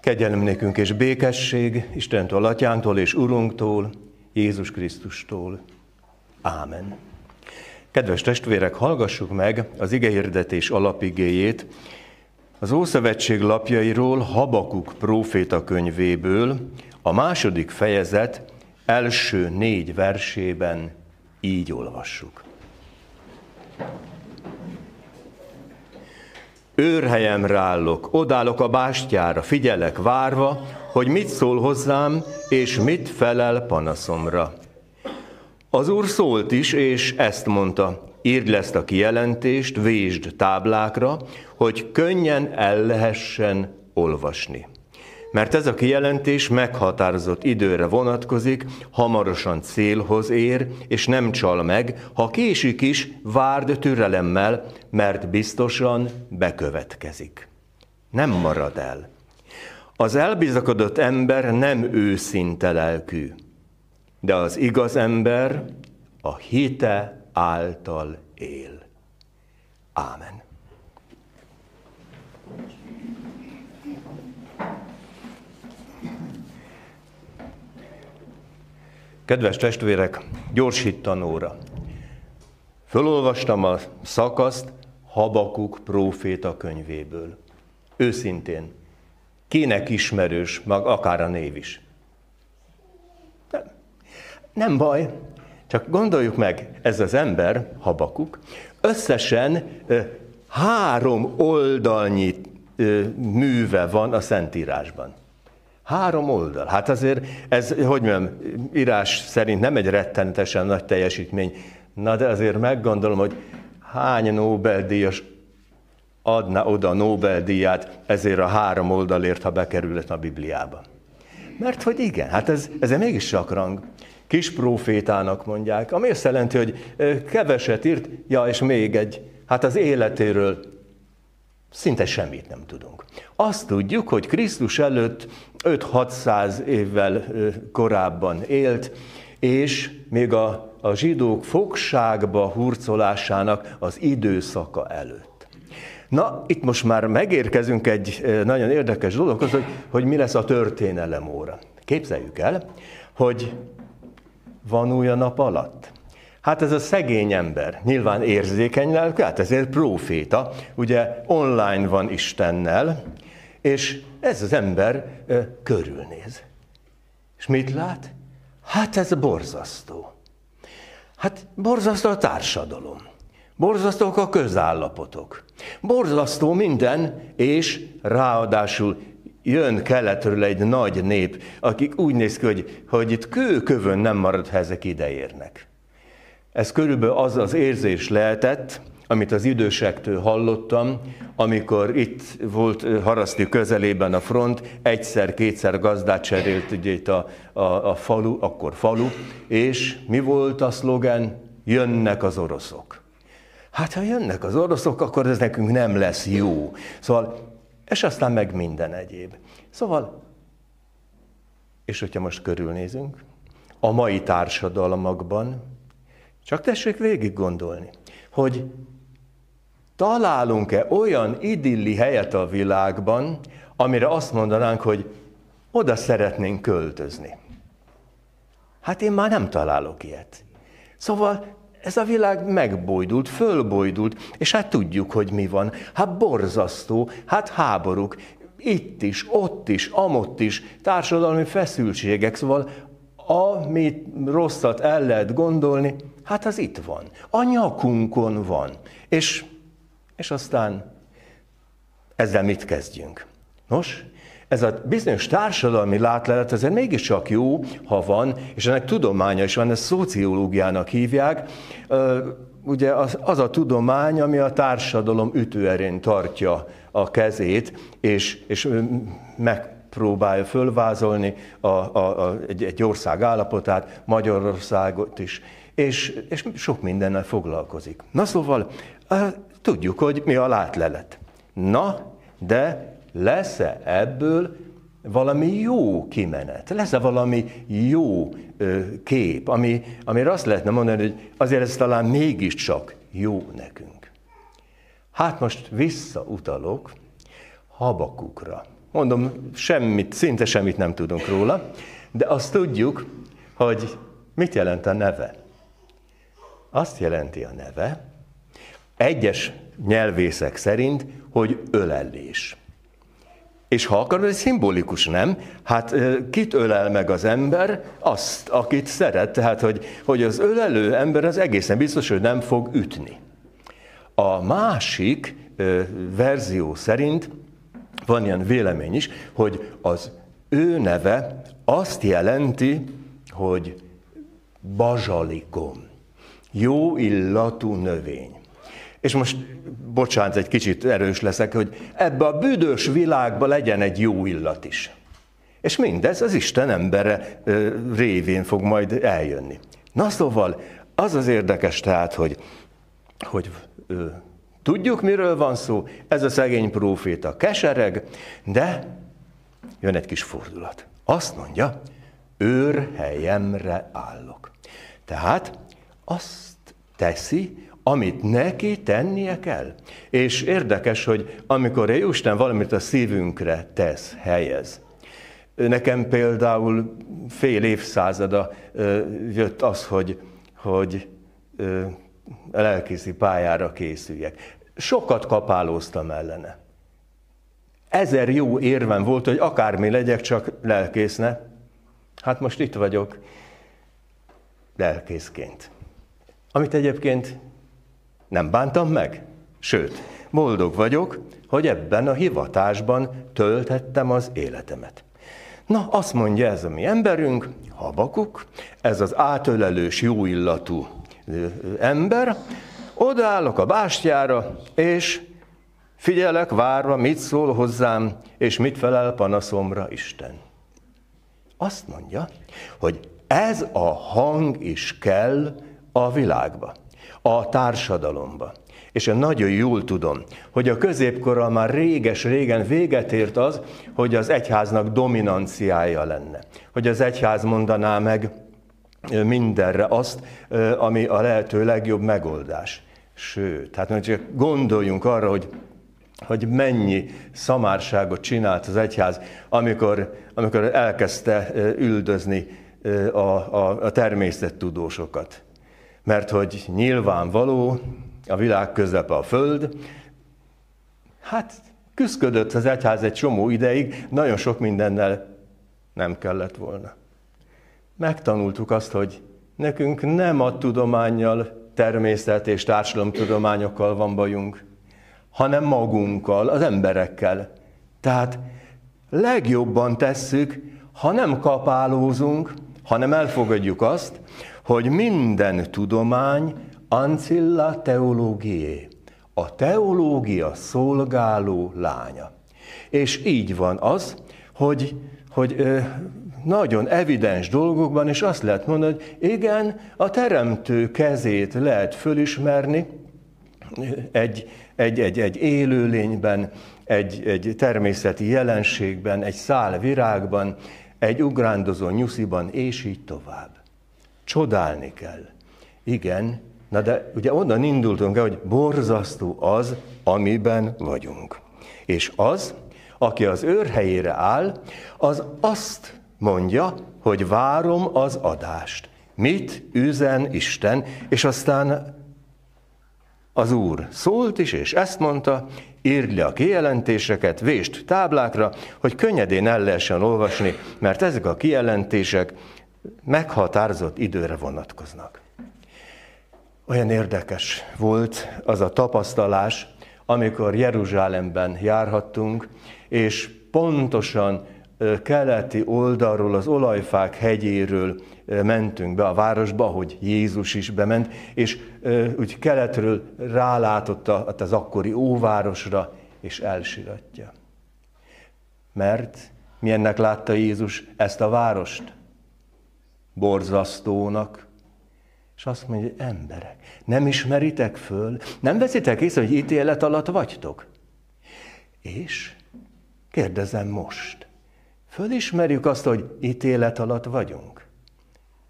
Kegyelem nékünk és békesség Istentől, Atyánktól és Urunktól, Jézus Krisztustól. Ámen. Kedves testvérek, hallgassuk meg az igehirdetés alapigéjét az Ószövetség lapjairól Habakuk próféta könyvéből, a második fejezet első négy versében így olvassuk. Őrhelyemre állok, odállok a bástyára, figyelek várva, hogy mit szól hozzám, és mit felel panaszomra. Az úr szólt is, és ezt mondta, írd le ezt a kijelentést, vésd táblákra, hogy könnyen el lehessen olvasni. Mert ez a kijelentés meghatározott időre vonatkozik, hamarosan célhoz ér, és nem csal meg, ha késik is, várd türelemmel, mert biztosan bekövetkezik. Nem marad el. Az elbizakodott ember nem őszinte lelkű, de az igaz ember a hite által él. Ámen. Kedves testvérek, gyorsítanóra. Fölolvastam a szakaszt Habakuk próféta könyvéből. Őszintén, kinek ismerős, mag akár a név is. Nem, nem baj, csak gondoljuk meg, ez az ember, Habakuk, összesen három oldalnyi műve van a Szentírásban. Három oldal. Hát azért ez, hogy mondjam, írás szerint nem egy rettenetesen nagy teljesítmény. Na de azért meggondolom, hogy hány Nobel-díjas adna oda Nobel-díját ezért a három oldalért, ha bekerülhet a Bibliába. Mert hogy igen, hát ez, ez mégis csak rang. Kis profétának mondják, ami azt jelenti, hogy keveset írt, ja, és még egy, hát az életéről szinte semmit nem tudunk. Azt tudjuk, hogy Krisztus előtt 5-600 évvel korábban élt, és még a, a zsidók fogságba hurcolásának az időszaka előtt. Na, itt most már megérkezünk egy nagyon érdekes dologhoz, hogy, hogy mi lesz a történelem óra. Képzeljük el, hogy van új a nap alatt. Hát ez a szegény ember, nyilván érzékeny lelkű, hát ezért proféta, ugye online van Istennel, és ez az ember ö, körülnéz. És mit lát? Hát ez borzasztó. Hát borzasztó a társadalom. Borzasztók a közállapotok. Borzasztó minden, és ráadásul jön keletről egy nagy nép, akik úgy néz ki, hogy, hogy itt kőkövön nem marad, ha ezek ideérnek. Ez körülbelül az az érzés lehetett, amit az idősektől hallottam, amikor itt volt Haraszti közelében a front, egyszer-kétszer gazdát cserélt ugye itt a, a, a falu, akkor falu, és mi volt a szlogen? Jönnek az oroszok. Hát ha jönnek az oroszok, akkor ez nekünk nem lesz jó. Szóval, és aztán meg minden egyéb. Szóval, és hogyha most körülnézünk, a mai társadalmakban, csak tessék végig gondolni, hogy találunk-e olyan idilli helyet a világban, amire azt mondanánk, hogy oda szeretnénk költözni. Hát én már nem találok ilyet. Szóval ez a világ megbojdult, fölbojdult, és hát tudjuk, hogy mi van. Hát borzasztó, hát háborúk, itt is, ott is, amott is, társadalmi feszültségek, szóval amit rosszat el lehet gondolni, hát az itt van. A nyakunkon van. És és aztán ezzel mit kezdjünk? Nos, ez a bizonyos társadalmi látlelet azért mégiscsak jó, ha van, és ennek tudománya is van, ezt szociológiának hívják. Ugye az, az a tudomány, ami a társadalom ütőerén tartja a kezét, és, és megpróbálja fölvázolni a, a, a, egy, egy ország állapotát, Magyarországot is, és, és sok mindennel foglalkozik. Na szóval Tudjuk, hogy mi a látlelet. Na, de lesz-e ebből valami jó kimenet? Lesz-e valami jó ö, kép, ami, amire azt lehetne mondani, hogy azért ez talán mégiscsak jó nekünk? Hát most visszautalok Habakukra. Mondom, semmit, szinte semmit nem tudunk róla, de azt tudjuk, hogy mit jelent a neve. Azt jelenti a neve, egyes nyelvészek szerint, hogy ölelés. És ha akarod, ez szimbolikus, nem? Hát kit ölel meg az ember? Azt, akit szeret. Tehát, hogy, hogy az ölelő ember az egészen biztos, hogy nem fog ütni. A másik verzió szerint van ilyen vélemény is, hogy az ő neve azt jelenti, hogy bazsalikom, jó illatú növény. És most, bocsánat, egy kicsit erős leszek, hogy ebbe a büdös világba legyen egy jó illat is. És mindez az Isten embere révén fog majd eljönni. Na szóval, az az érdekes tehát, hogy, hogy ö, tudjuk, miről van szó, ez a szegény próféta kesereg, de jön egy kis fordulat. Azt mondja, őrhelyemre állok. Tehát azt teszi, amit neki tennie kell. És érdekes, hogy amikor Isten valamit a szívünkre tesz, helyez. Nekem például fél évszázada jött az, hogy, hogy lelkészi pályára készüljek. Sokat kapálóztam ellene. Ezer jó érvem volt, hogy akármi legyek, csak lelkészne. Hát most itt vagyok, lelkészként. Amit egyébként nem bántam meg. Sőt, boldog vagyok, hogy ebben a hivatásban tölthettem az életemet. Na, azt mondja ez a mi emberünk, Habakuk, ez az átölelős, jó illatú ember, odaállok a bástyára, és figyelek várva, mit szól hozzám, és mit felel panaszomra Isten. Azt mondja, hogy ez a hang is kell a világba a társadalomba. És én nagyon jól tudom, hogy a középkorral már réges-régen véget ért az, hogy az egyháznak dominanciája lenne. Hogy az egyház mondaná meg mindenre azt, ami a lehető legjobb megoldás. Sőt, hát csak gondoljunk arra, hogy hogy mennyi szamárságot csinált az egyház, amikor, amikor elkezdte üldözni a, a, a természettudósokat mert hogy nyilvánvaló, a világ közepe a föld, hát küzdködött az egyház egy csomó ideig, nagyon sok mindennel nem kellett volna. Megtanultuk azt, hogy nekünk nem a tudományjal, természet és társadalomtudományokkal van bajunk, hanem magunkkal, az emberekkel. Tehát legjobban tesszük, ha nem kapálózunk, hanem elfogadjuk azt, hogy minden tudomány ancilla teológié, a teológia szolgáló lánya. És így van az, hogy, hogy ö, nagyon evidens dolgokban is azt lehet mondani, hogy igen, a teremtő kezét lehet fölismerni egy, egy, egy, egy élőlényben, egy, egy természeti jelenségben, egy szál virágban, egy ugrándozó nyusziban, és így tovább. Csodálni kell. Igen, na de ugye onnan indultunk el, hogy borzasztó az, amiben vagyunk. És az, aki az őr helyére áll, az azt mondja, hogy várom az adást. Mit üzen Isten, és aztán az Úr szólt is, és ezt mondta, írd le a kijelentéseket, vést táblákra, hogy könnyedén el lehessen olvasni, mert ezek a kijelentések meghatározott időre vonatkoznak. Olyan érdekes volt az a tapasztalás, amikor Jeruzsálemben járhattunk, és pontosan keleti oldalról, az olajfák hegyéről mentünk be a városba, hogy Jézus is bement, és úgy keletről rálátott az akkori óvárosra, és elsiratja. Mert milyennek látta Jézus ezt a várost? Borzasztónak, és azt mondja, emberek, nem ismeritek föl, nem veszitek észre, hogy ítélet alatt vagytok? És kérdezem most, fölismerjük azt, hogy ítélet alatt vagyunk?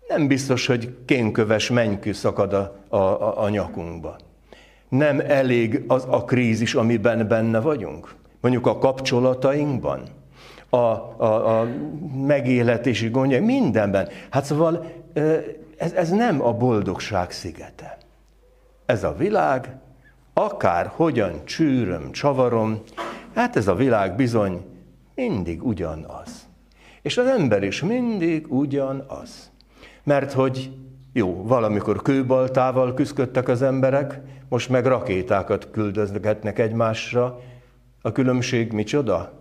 Nem biztos, hogy kénköves mennykű szakad a, a, a, a nyakunkba. Nem elég az a krízis, amiben benne vagyunk. Mondjuk a kapcsolatainkban, a, a, a megéletési gondjai, mindenben. Hát szóval ez, ez nem a boldogság szigete. Ez a világ, akár hogyan csűröm, csavarom, hát ez a világ bizony mindig ugyanaz. És az ember is mindig ugyanaz. Mert hogy jó, valamikor kőbaltával küzdöttek az emberek, most meg rakétákat küldözgetnek egymásra. A különbség micsoda?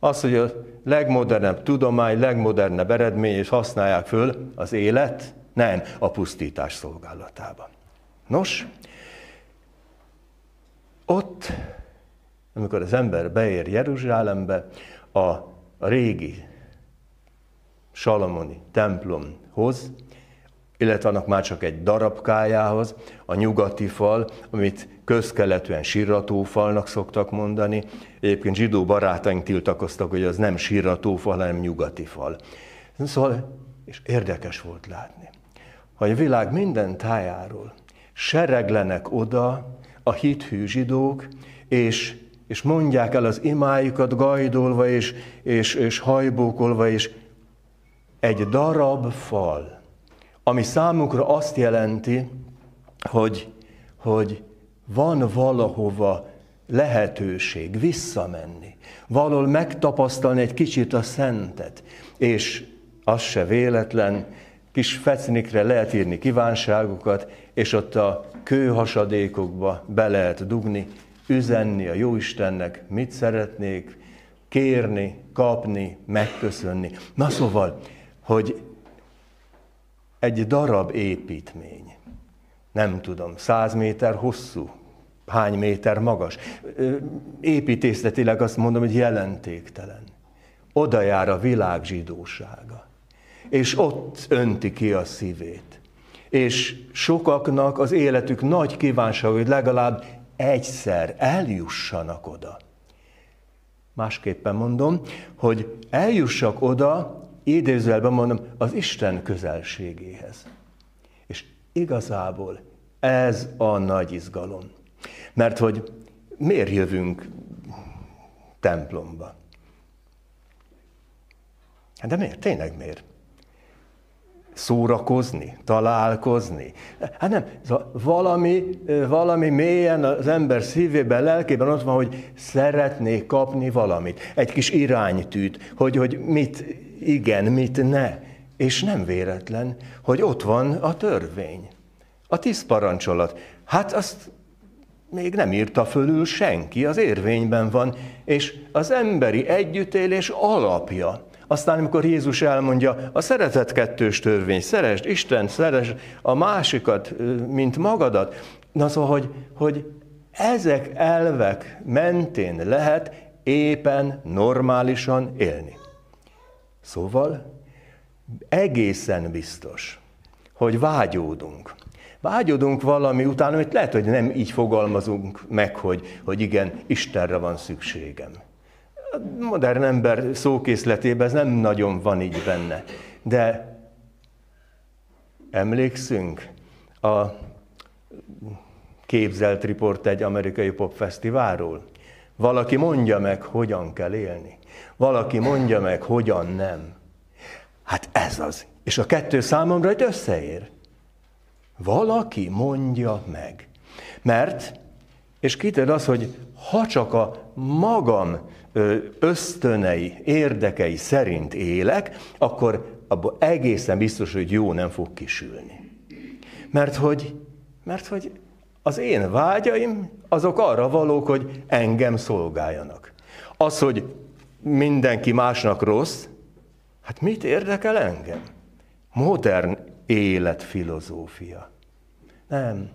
Az, hogy a legmodernebb tudomány, legmodernebb eredmény, és használják föl az élet, nem a pusztítás szolgálatában. Nos, ott, amikor az ember beér Jeruzsálembe, a, régi Salamoni templomhoz, illetve annak már csak egy darabkájához, a nyugati fal, amit közkeletűen sírratófalnak szoktak mondani. Egyébként zsidó barátaink tiltakoztak, hogy az nem sírratófal, hanem nyugati fal. Szóval, és érdekes volt látni, hogy a világ minden tájáról sereglenek oda a hithű zsidók, és, és mondják el az imájukat gajdolva és, és, és hajbókolva, és egy darab fal, ami számukra azt jelenti, hogy, hogy van valahova lehetőség visszamenni, valahol megtapasztalni egy kicsit a szentet, és az se véletlen, kis fecnikre lehet írni kívánságokat, és ott a kőhasadékokba be lehet dugni, üzenni a Jóistennek, mit szeretnék, kérni, kapni, megköszönni. Na szóval, hogy egy darab építmény, nem tudom, száz méter hosszú, hány méter magas. Építészetileg azt mondom, hogy jelentéktelen. Oda jár a világ zsidósága. És ott önti ki a szívét. És sokaknak az életük nagy kívánság, hogy legalább egyszer eljussanak oda. Másképpen mondom, hogy eljussak oda, idézőjelben mondom, az Isten közelségéhez. És igazából ez a nagy izgalom. Mert hogy miért jövünk templomba? Hát de miért? Tényleg miért? Szórakozni, találkozni. Hát nem, valami, valami mélyen az ember szívében, lelkében ott van, hogy szeretné kapni valamit. Egy kis iránytűt, hogy, hogy mit igen, mit ne. És nem véletlen, hogy ott van a törvény. A tíz parancsolat. Hát azt még nem írta fölül senki, az érvényben van, és az emberi együttélés alapja. Aztán, amikor Jézus elmondja, a szeretet kettős törvény, szeresd Isten, szeresd a másikat, mint magadat. Na szóval, hogy, hogy ezek elvek mentén lehet éppen normálisan élni. Szóval egészen biztos, hogy vágyódunk. Vágyódunk valami után, amit lehet, hogy nem így fogalmazunk meg, hogy, hogy igen, Istenre van szükségem. A modern ember szókészletében ez nem nagyon van így benne. De emlékszünk a képzelt riport egy amerikai popfesztiválról? Valaki mondja meg, hogyan kell élni. Valaki mondja meg, hogyan nem. Hát ez az. És a kettő számomra egy összeér. Valaki mondja meg. Mert, és kited az, hogy ha csak a magam ösztönei, érdekei szerint élek, akkor abból egészen biztos, hogy jó nem fog kisülni. Mert hogy, mert hogy az én vágyaim, azok arra valók, hogy engem szolgáljanak. Az, hogy mindenki másnak rossz, hát mit érdekel engem? Modern életfilozófia. Nem.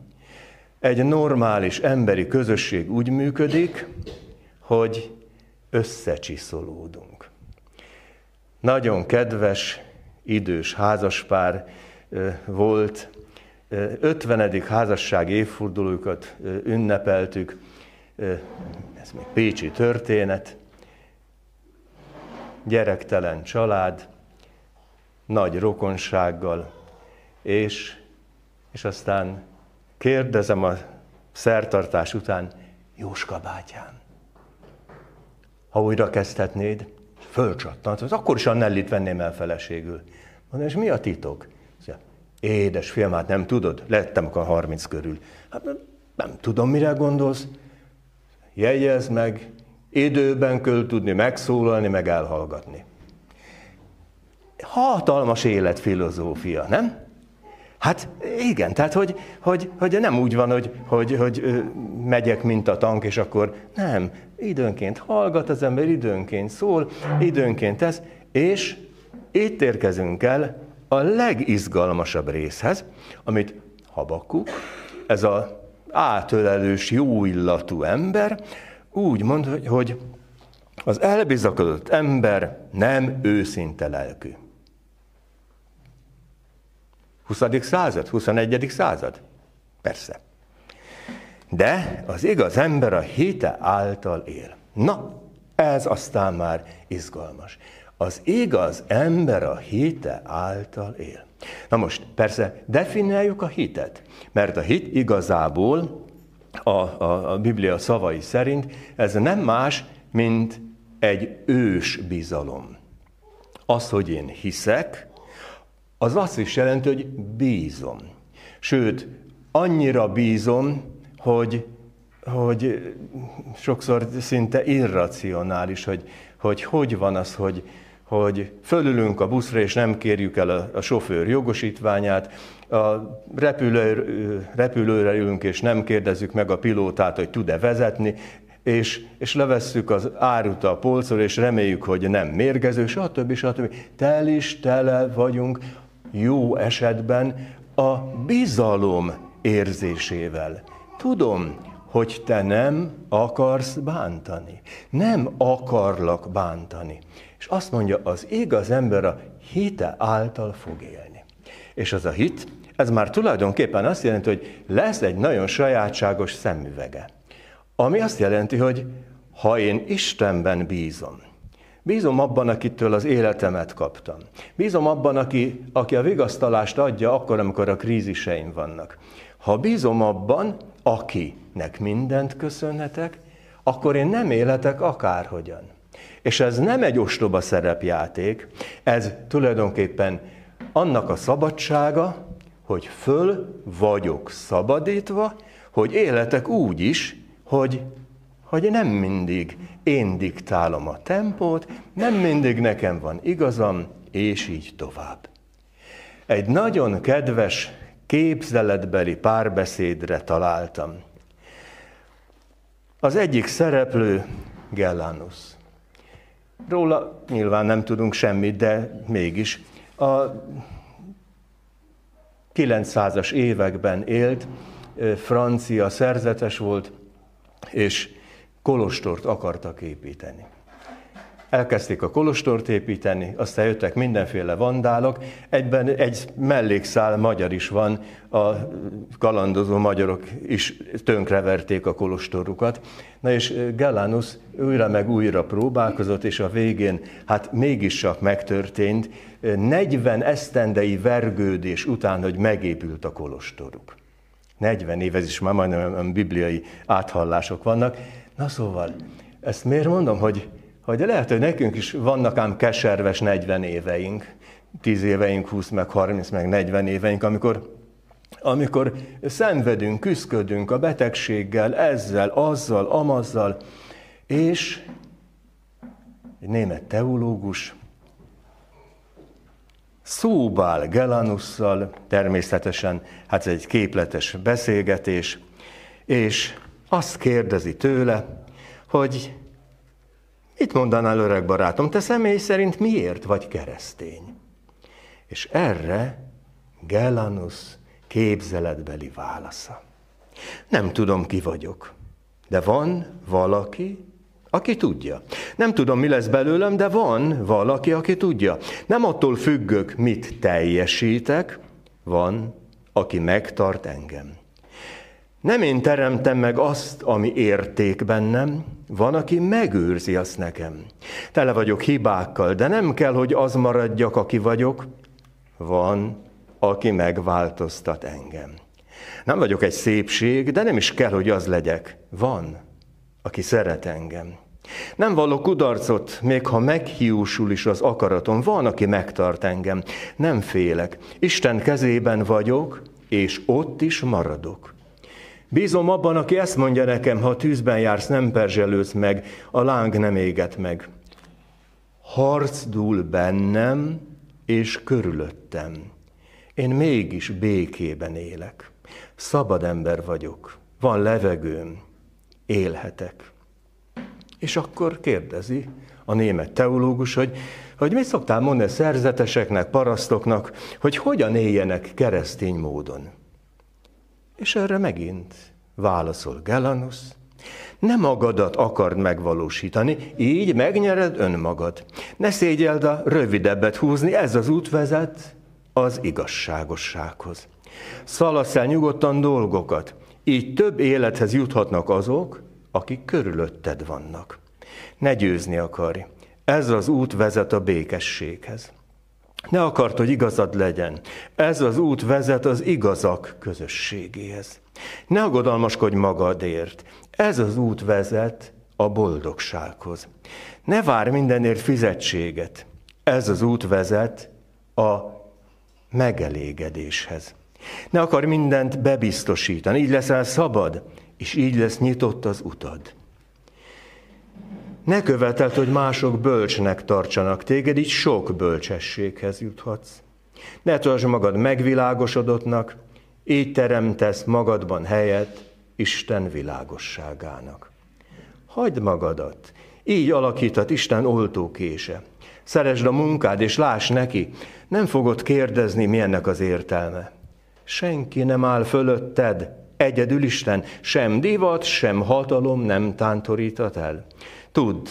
Egy normális emberi közösség úgy működik, hogy összecsiszolódunk. Nagyon kedves, idős házaspár volt, 50. házasság évfordulójukat ünnepeltük, ez még Pécsi történet, gyerektelen család, nagy rokonsággal, és, és aztán kérdezem a szertartás után, Jóska bátyám, ha újra kezdhetnéd, fölcsattant, akkor is a Nellit venném el feleségül. Mondom, és mi a titok? Édes fiam, hát nem tudod? Lettem a 30 körül. Hát nem, tudom, mire gondolsz. Jegyez meg, időben kell tudni megszólalni, meg elhallgatni. Hatalmas életfilozófia, nem? Hát igen, tehát hogy, hogy, hogy nem úgy van, hogy, hogy, hogy megyek, mint a tank, és akkor nem. Időnként hallgat az ember, időnként szól, időnként tesz, és itt érkezünk el a legizgalmasabb részhez, amit Habakuk, ez a átölelős, jó illatú ember, úgy mond, hogy az elbizakodott ember nem őszinte lelkű. 20. század, 21. század? Persze. De az igaz ember a hite által él. Na, ez aztán már izgalmas. Az igaz ember a hite által él. Na most, persze, definiáljuk a hitet, mert a hit igazából a, a, a Biblia szavai szerint ez nem más, mint egy ős bizalom. Az, hogy én hiszek, az azt is jelenti, hogy bízom. Sőt, annyira bízom, hogy, hogy sokszor szinte irracionális, hogy, hogy hogy van az, hogy, hogy fölülünk a buszra, és nem kérjük el a, a sofőr jogosítványát, a repülő, repülőre ülünk, és nem kérdezzük meg a pilótát, hogy tud-e vezetni, és, és levesszük az árut a polcról, és reméljük, hogy nem mérgező, stb. stb. Tel is tele vagyunk jó esetben a bizalom érzésével. Tudom, hogy te nem akarsz bántani. Nem akarlak bántani. És azt mondja, az igaz ember a hite által fog élni. És az a hit, ez már tulajdonképpen azt jelenti, hogy lesz egy nagyon sajátságos szemüvege. Ami azt jelenti, hogy ha én Istenben bízom, Bízom abban, akitől az életemet kaptam. Bízom abban, aki, aki a vigasztalást adja akkor, amikor a kríziseim vannak. Ha bízom abban, akinek mindent köszönhetek, akkor én nem életek akárhogyan. És ez nem egy ostoba szerepjáték, ez tulajdonképpen annak a szabadsága, hogy föl vagyok szabadítva, hogy életek úgy is, hogy hogy nem mindig én diktálom a tempót, nem mindig nekem van igazam, és így tovább. Egy nagyon kedves képzeletbeli párbeszédre találtam. Az egyik szereplő Gellanus. Róla nyilván nem tudunk semmit, de mégis. A 900-as években élt, francia szerzetes volt, és kolostort akartak építeni. Elkezdték a kolostort építeni, aztán jöttek mindenféle vandálok, egyben egy mellékszál magyar is van, a kalandozó magyarok is tönkreverték a kolostorukat. Na és Gelánus újra meg újra próbálkozott, és a végén hát mégis csak megtörtént, 40 esztendei vergődés után, hogy megépült a kolostoruk. 40 év, ez is már majdnem bibliai áthallások vannak, Na szóval, ezt miért mondom, hogy, hogy lehet, hogy nekünk is vannak ám keserves 40 éveink, 10 éveink, 20, meg 30, meg 40 éveink, amikor, amikor szenvedünk, küzdködünk a betegséggel, ezzel, azzal, amazzal, és egy német teológus szóbál Gelanusszal, természetesen, hát ez egy képletes beszélgetés, és azt kérdezi tőle, hogy mit mondanál öreg barátom, te személy szerint miért vagy keresztény? És erre Gelanus képzeletbeli válasza. Nem tudom, ki vagyok, de van valaki, aki tudja. Nem tudom, mi lesz belőlem, de van valaki, aki tudja. Nem attól függök, mit teljesítek, van, aki megtart engem. Nem én teremtem meg azt, ami érték bennem, van, aki megőrzi azt nekem. Tele vagyok hibákkal, de nem kell, hogy az maradjak, aki vagyok. Van, aki megváltoztat engem. Nem vagyok egy szépség, de nem is kell, hogy az legyek. Van, aki szeret engem. Nem vallok kudarcot, még ha meghiúsul is az akaratom, van, aki megtart engem. Nem félek. Isten kezében vagyok, és ott is maradok. Bízom abban, aki ezt mondja nekem, ha tűzben jársz, nem perzselődsz meg, a láng nem éget meg. Harc dúl bennem és körülöttem. Én mégis békében élek. Szabad ember vagyok. Van levegőm. Élhetek. És akkor kérdezi a német teológus, hogy, hogy mit szoktál mondani szerzeteseknek, parasztoknak, hogy hogyan éljenek keresztény módon. És erre megint válaszol Gelanus, ne magadat akard megvalósítani, így megnyered önmagad. Ne szégyeld a rövidebbet húzni, ez az út vezet az igazságossághoz. Szalasz el nyugodtan dolgokat, így több élethez juthatnak azok, akik körülötted vannak. Ne győzni akarj. Ez az út vezet a békességhez. Ne akart, hogy igazad legyen. Ez az út vezet az igazak közösségéhez. Ne aggodalmaskodj magadért. Ez az út vezet a boldogsághoz. Ne vár mindenért fizetséget. Ez az út vezet a megelégedéshez. Ne akar mindent bebiztosítani, így leszel szabad, és így lesz nyitott az utad. Ne követeld, hogy mások bölcsnek tartsanak téged, így sok bölcsességhez juthatsz. Ne tartsd magad megvilágosodottnak, így teremtesz magadban helyet Isten világosságának. Hagyd magadat, így alakíthat Isten oltókése. Szeresd a munkád, és láss neki, nem fogod kérdezni, milyennek az értelme. Senki nem áll fölötted, egyedül Isten, sem divat, sem hatalom nem tántorítat el. Tudd,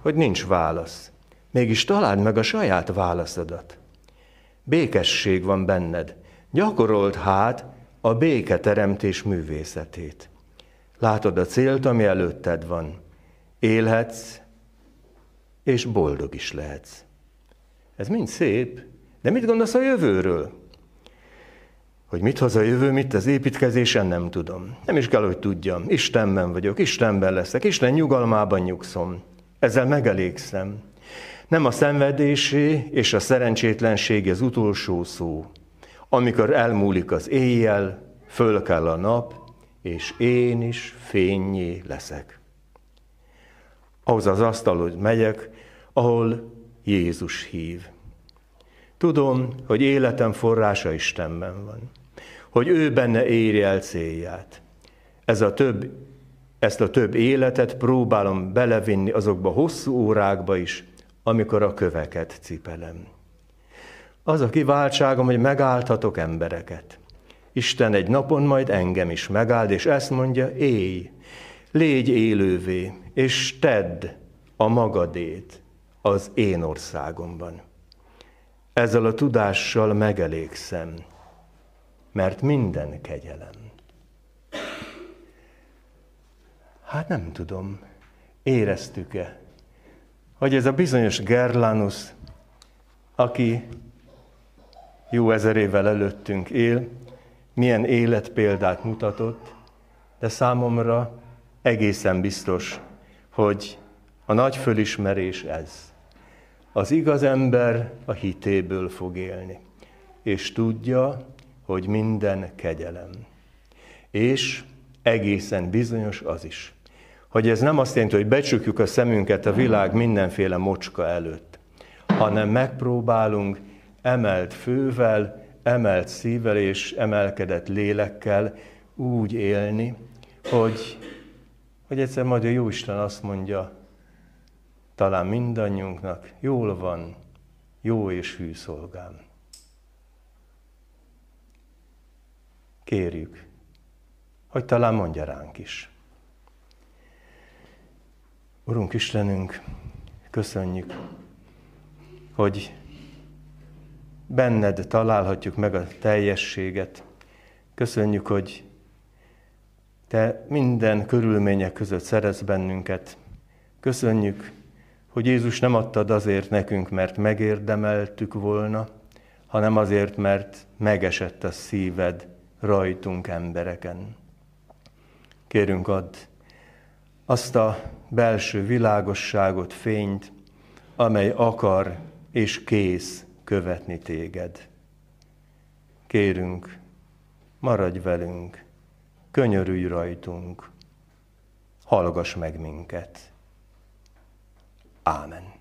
hogy nincs válasz. Mégis találd meg a saját válaszodat. Békesség van benned. Gyakorolt hát a béketeremtés művészetét. Látod a célt, ami előtted van. Élhetsz, és boldog is lehetsz. Ez mind szép, de mit gondolsz a jövőről? Hogy mit hoz a jövő, mit az építkezésen, nem tudom. Nem is kell, hogy tudjam. Istenben vagyok, Istenben leszek, Isten nyugalmában nyugszom. Ezzel megelégszem. Nem a szenvedésé és a szerencsétlenség az utolsó szó. Amikor elmúlik az éjjel, föl kell a nap, és én is fényé leszek. Ahhoz az asztalhoz megyek, ahol Jézus hív. Tudom, hogy életem forrása Istenben van hogy ő benne érje el célját. Ez a több, ezt a több életet próbálom belevinni azokba hosszú órákba is, amikor a köveket cipelem. Az a kiváltságom, hogy megálltatok embereket. Isten egy napon majd engem is megáld, és ezt mondja, élj, légy élővé, és tedd a magadét az én országomban. Ezzel a tudással megelégszem, mert minden kegyelem. Hát nem tudom, éreztük-e, hogy ez a bizonyos Gerlanus, aki jó ezer évvel előttünk él, milyen életpéldát mutatott, de számomra egészen biztos, hogy a nagy fölismerés ez. Az igaz ember a hitéből fog élni, és tudja, hogy minden kegyelem. És egészen bizonyos az is, hogy ez nem azt jelenti, hogy becsukjuk a szemünket a világ mindenféle mocska előtt, hanem megpróbálunk emelt fővel, emelt szívvel és emelkedett lélekkel úgy élni, hogy, hogy egyszer majd a Jóisten azt mondja, talán mindannyiunknak, jól van, jó és hű szolgám. Kérjük, hogy talán mondja ránk is. Urunk Istenünk, köszönjük, hogy benned találhatjuk meg a teljességet. Köszönjük, hogy te minden körülmények között szerez bennünket. Köszönjük, hogy Jézus nem adtad azért nekünk, mert megérdemeltük volna, hanem azért, mert megesett a szíved rajtunk embereken. Kérünk add, azt a belső világosságot, fényt, amely akar és kész követni téged. Kérünk, maradj velünk, könyörülj rajtunk, hallgass meg minket. Ámen.